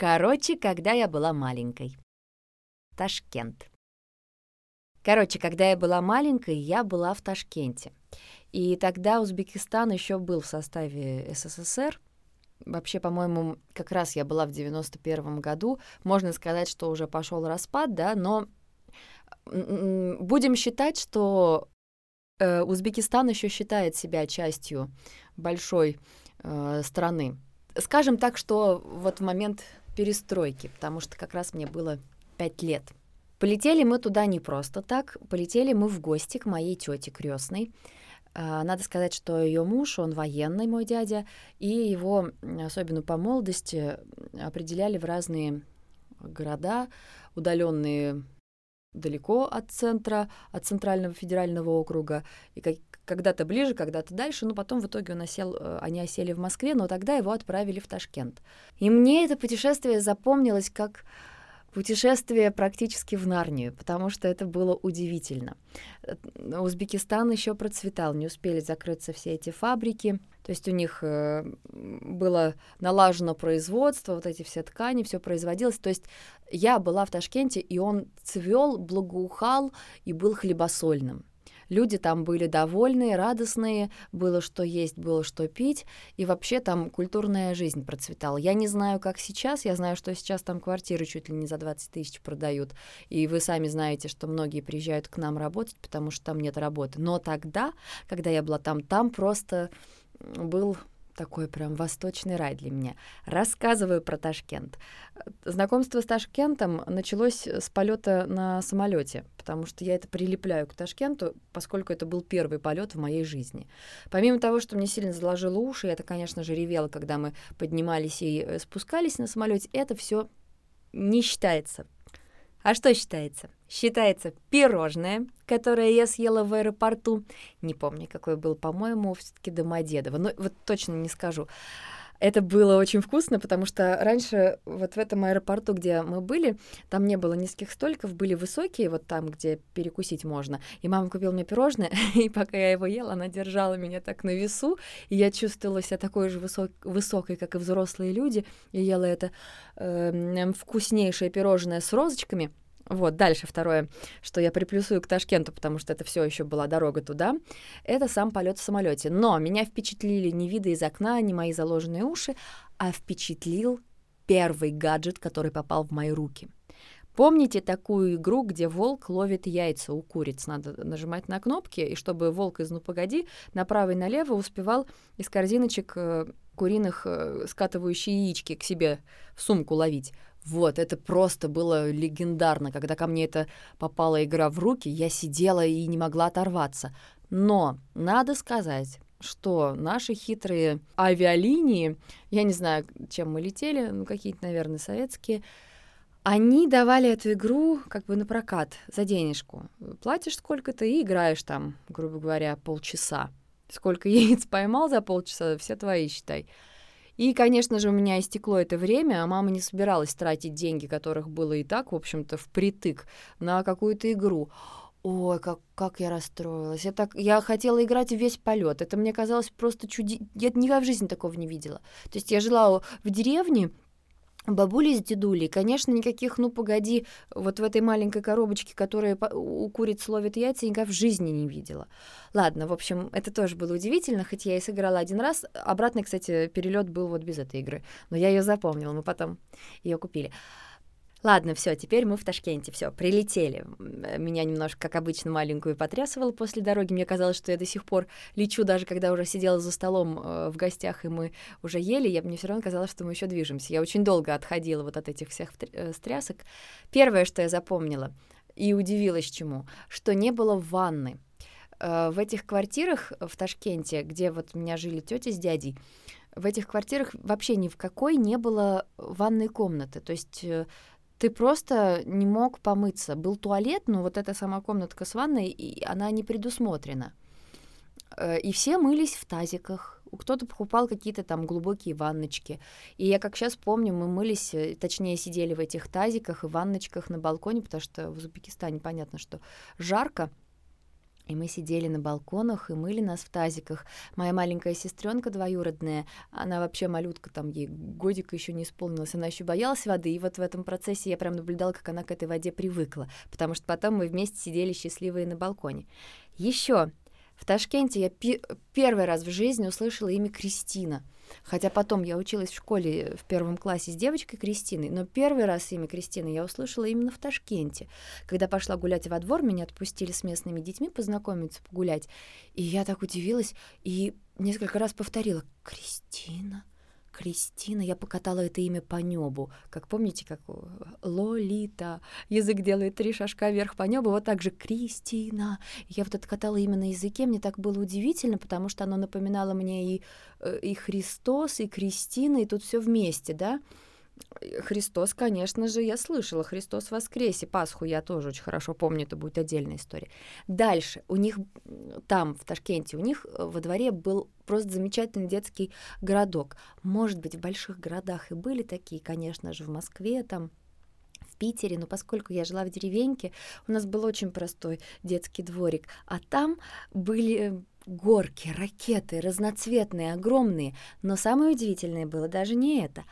Короче, когда я была маленькой. Ташкент. Короче, когда я была маленькой, я была в Ташкенте. И тогда Узбекистан еще был в составе СССР. Вообще, по-моему, как раз я была в 91 году. Можно сказать, что уже пошел распад, да, но будем считать, что э, Узбекистан еще считает себя частью большой э, страны. Скажем так, что вот в момент перестройки, потому что как раз мне было пять лет. Полетели мы туда не просто так, полетели мы в гости к моей тете крестной. А, надо сказать, что ее муж, он военный, мой дядя, и его, особенно по молодости, определяли в разные города, удаленные далеко от центра, от центрального федерального округа, и когда-то ближе, когда-то дальше, но потом в итоге он осел, э, они осели в Москве, но тогда его отправили в Ташкент. И мне это путешествие запомнилось как путешествие практически в Нарнию, потому что это было удивительно. Э, Узбекистан еще процветал, не успели закрыться все эти фабрики, то есть у них э, было налажено производство, вот эти все ткани, все производилось. То есть я была в Ташкенте, и он цвел, благоухал и был хлебосольным. Люди там были довольные, радостные, было что есть, было что пить, и вообще там культурная жизнь процветала. Я не знаю, как сейчас, я знаю, что сейчас там квартиры чуть ли не за 20 тысяч продают, и вы сами знаете, что многие приезжают к нам работать, потому что там нет работы. Но тогда, когда я была там, там просто был такой прям восточный рай для меня. Рассказываю про Ташкент. Знакомство с Ташкентом началось с полета на самолете, потому что я это прилепляю к Ташкенту, поскольку это был первый полет в моей жизни. Помимо того, что мне сильно заложило уши, я это, конечно же, ревела, когда мы поднимались и э, спускались на самолете, это все не считается а что считается? Считается пирожное, которое я съела в аэропорту. Не помню, какой был, по-моему, все-таки Домодедово. Но вот точно не скажу. Это было очень вкусно, потому что раньше вот в этом аэропорту, где мы были, там не было низких столиков, были высокие, вот там, где перекусить можно. И мама купила мне пирожное, и пока я его ела, она держала меня так на весу, и я чувствовала себя такой же высок, высокой, как и взрослые люди, и ела это э, вкуснейшее пирожное с розочками — вот, дальше второе, что я приплюсую к Ташкенту, потому что это все еще была дорога туда, это сам полет в самолете. Но меня впечатлили не виды из окна, не мои заложенные уши, а впечатлил первый гаджет, который попал в мои руки. Помните такую игру, где волк ловит яйца у куриц? Надо нажимать на кнопки, и чтобы волк из «Ну, погоди» направо и налево успевал из корзиночек э, куриных э, скатывающие яички к себе в сумку ловить. Вот, это просто было легендарно. Когда ко мне это попала игра в руки, я сидела и не могла оторваться. Но надо сказать, что наши хитрые авиалинии, я не знаю, чем мы летели, ну какие-то, наверное, советские, они давали эту игру как бы на прокат за денежку. Платишь сколько-то и играешь там, грубо говоря, полчаса. Сколько яиц поймал за полчаса, все твои, считай. И, конечно же, у меня истекло это время, а мама не собиралась тратить деньги, которых было и так, в общем-то, впритык на какую-то игру. Ой, как, как я расстроилась. Я, так, я хотела играть весь полет. Это мне казалось просто чуди... Я никогда в жизни такого не видела. То есть я жила в деревне, бабули с дедулей, конечно, никаких, ну, погоди, вот в этой маленькой коробочке, которая у куриц ловит яйца, никогда в жизни не видела. Ладно, в общем, это тоже было удивительно, хоть я и сыграла один раз. Обратный, кстати, перелет был вот без этой игры, но я ее запомнила, мы потом ее купили. Ладно, все, теперь мы в Ташкенте, все, прилетели. Меня немножко, как обычно, маленькую потрясывало после дороги. Мне казалось, что я до сих пор лечу, даже когда уже сидела за столом э, в гостях, и мы уже ели, я, мне все равно казалось, что мы еще движемся. Я очень долго отходила вот от этих всех э, стрясок. Первое, что я запомнила и удивилась чему, что не было ванны. Э, в этих квартирах в Ташкенте, где вот у меня жили тетя с дядей, в этих квартирах вообще ни в какой не было ванной комнаты. То есть э, ты просто не мог помыться. Был туалет, но вот эта сама комнатка с ванной, и она не предусмотрена. Э, и все мылись в тазиках. Кто-то покупал какие-то там глубокие ванночки. И я как сейчас помню, мы мылись, э, точнее сидели в этих тазиках и ванночках на балконе, потому что в Узбекистане понятно, что жарко. И мы сидели на балконах и мыли нас в тазиках. Моя маленькая сестренка двоюродная, она вообще малютка, там ей годик еще не исполнилось, она еще боялась воды. И вот в этом процессе я прям наблюдала, как она к этой воде привыкла, потому что потом мы вместе сидели счастливые на балконе. Еще в Ташкенте я пи- первый раз в жизни услышала имя Кристина — Хотя потом я училась в школе в первом классе с девочкой Кристиной, но первый раз имя Кристины я услышала именно в Ташкенте. Когда пошла гулять во двор, меня отпустили с местными детьми познакомиться, погулять. И я так удивилась и несколько раз повторила «Кристина». Кристина, я покатала это имя по небу. Как помните, как Лолита, язык делает три шажка вверх по небу, вот так же Кристина. Я вот это катала именно на языке, мне так было удивительно, потому что оно напоминало мне и, э, и Христос, и Кристина, и тут все вместе, да. Христос, конечно же, я слышала. Христос воскресе. Пасху я тоже очень хорошо помню, это будет отдельная история. Дальше. У них там, в Ташкенте, у них э, во дворе был просто замечательный детский городок. Может быть, в больших городах и были такие, конечно же, в Москве там, Питере, но поскольку я жила в деревеньке, у нас был очень простой детский дворик, а там были горки, ракеты, разноцветные, огромные. Но самое удивительное было даже не это,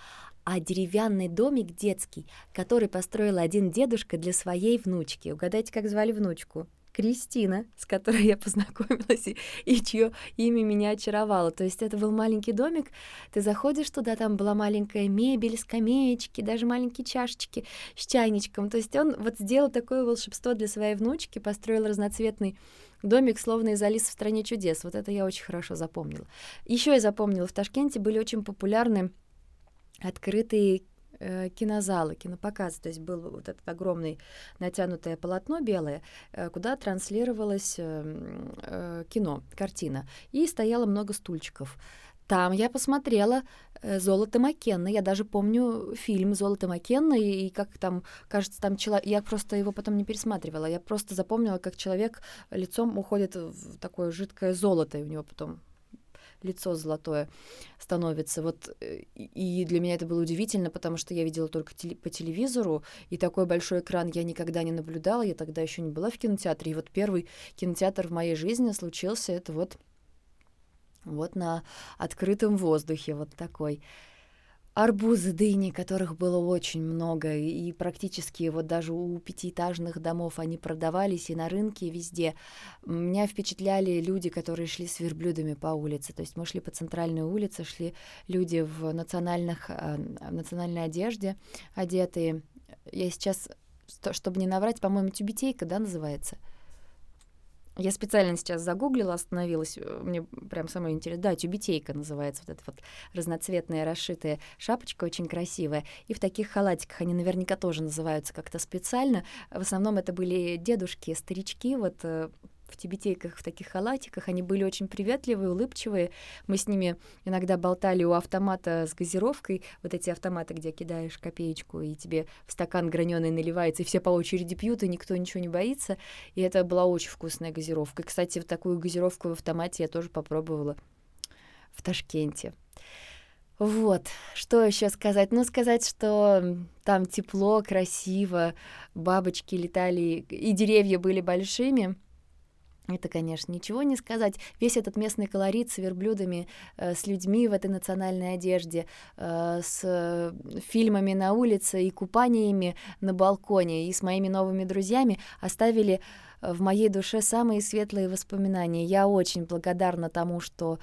а деревянный домик детский, который построил один дедушка для своей внучки. Угадайте, как звали внучку? Кристина, с которой я познакомилась и, и чье имя меня очаровало. То есть это был маленький домик, ты заходишь туда, там была маленькая мебель, скамеечки, даже маленькие чашечки с чайничком. То есть он вот сделал такое волшебство для своей внучки, построил разноцветный домик, словно из Алисы в стране чудес. Вот это я очень хорошо запомнила. Еще я запомнила, в Ташкенте были очень популярны открытые э, кинозалы, кинопоказы. То есть был вот этот огромный натянутое полотно белое, э, куда транслировалось э, э, кино, картина. И стояло много стульчиков. Там я посмотрела э, «Золото Маккенна». Я даже помню фильм «Золото Маккенна», и, и как там, кажется, там человек... Я просто его потом не пересматривала. Я просто запомнила, как человек лицом уходит в такое жидкое золото, и у него потом лицо золотое становится. Вот э, и для меня это было удивительно, потому что я видела только по телевизору, и такой большой экран я никогда не наблюдала, я тогда еще не была в кинотеатре. И вот первый кинотеатр в моей жизни случился это вот вот на открытом воздухе, вот такой арбузы, дыни, которых было очень много, и практически вот даже у пятиэтажных домов они продавались и на рынке, и везде. Меня впечатляли люди, которые шли с верблюдами по улице. То есть мы шли по центральной улице, шли люди в национальных, э, в национальной одежде одетые. Я сейчас, чтобы не наврать, по-моему, тюбетейка, да, называется — я специально сейчас загуглила, остановилась, э, мне прям самое интересное. Да, тюбетейка называется, вот эта вот разноцветная расшитая шапочка, очень красивая. И в таких халатиках они наверняка тоже называются как-то специально. В основном это были дедушки, старички, вот э, в тибетейках, в таких халатиках. Они были очень приветливые, улыбчивые. Мы с ними иногда болтали у автомата с газировкой. Вот эти автоматы, где кидаешь копеечку, и тебе в стакан граненый наливается, и все по очереди пьют, и никто ничего не боится. И это была очень вкусная газировка. И, кстати, вот такую газировку в автомате я тоже попробовала в Ташкенте. Вот, что еще сказать? Ну, сказать, что там тепло, красиво, бабочки летали, и деревья были большими — это, конечно, ничего не сказать. Весь этот местный колорит с верблюдами, э, с людьми в этой национальной одежде, э, с фильмами на улице и купаниями на балконе и с моими новыми друзьями оставили в моей душе самые светлые воспоминания. Я очень благодарна тому, что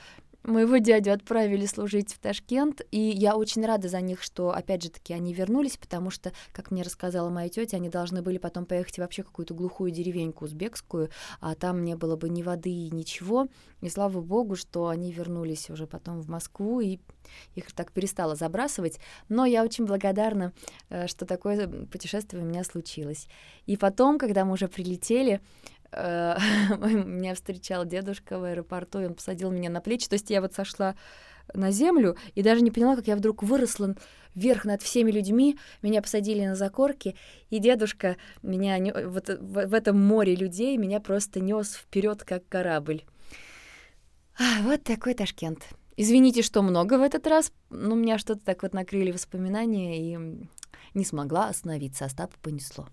Моего дядю отправили служить в Ташкент, и я очень рада за них, что, опять же таки, они вернулись, потому что, как мне рассказала моя тетя, они должны были потом поехать вообще в какую-то глухую деревеньку узбекскую, а там не было бы ни воды, ничего. И слава богу, что они вернулись уже потом в Москву, и их так перестало забрасывать. Но я очень благодарна, э, что такое путешествие у меня случилось. И потом, когда мы уже прилетели, Э, меня встречал дедушка в аэропорту, и он посадил меня на плечи. То есть я вот сошла на землю и даже не поняла, как я вдруг выросла вверх над всеми людьми. Меня посадили на закорки, и дедушка меня вот в, в этом море людей меня просто нес вперед как корабль. А, вот такой Ташкент. Извините, что много в этот раз, но меня что-то так вот накрыли воспоминания, и не смогла остановиться, Остапа понесло.